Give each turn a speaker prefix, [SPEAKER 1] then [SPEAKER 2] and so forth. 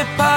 [SPEAKER 1] whip up.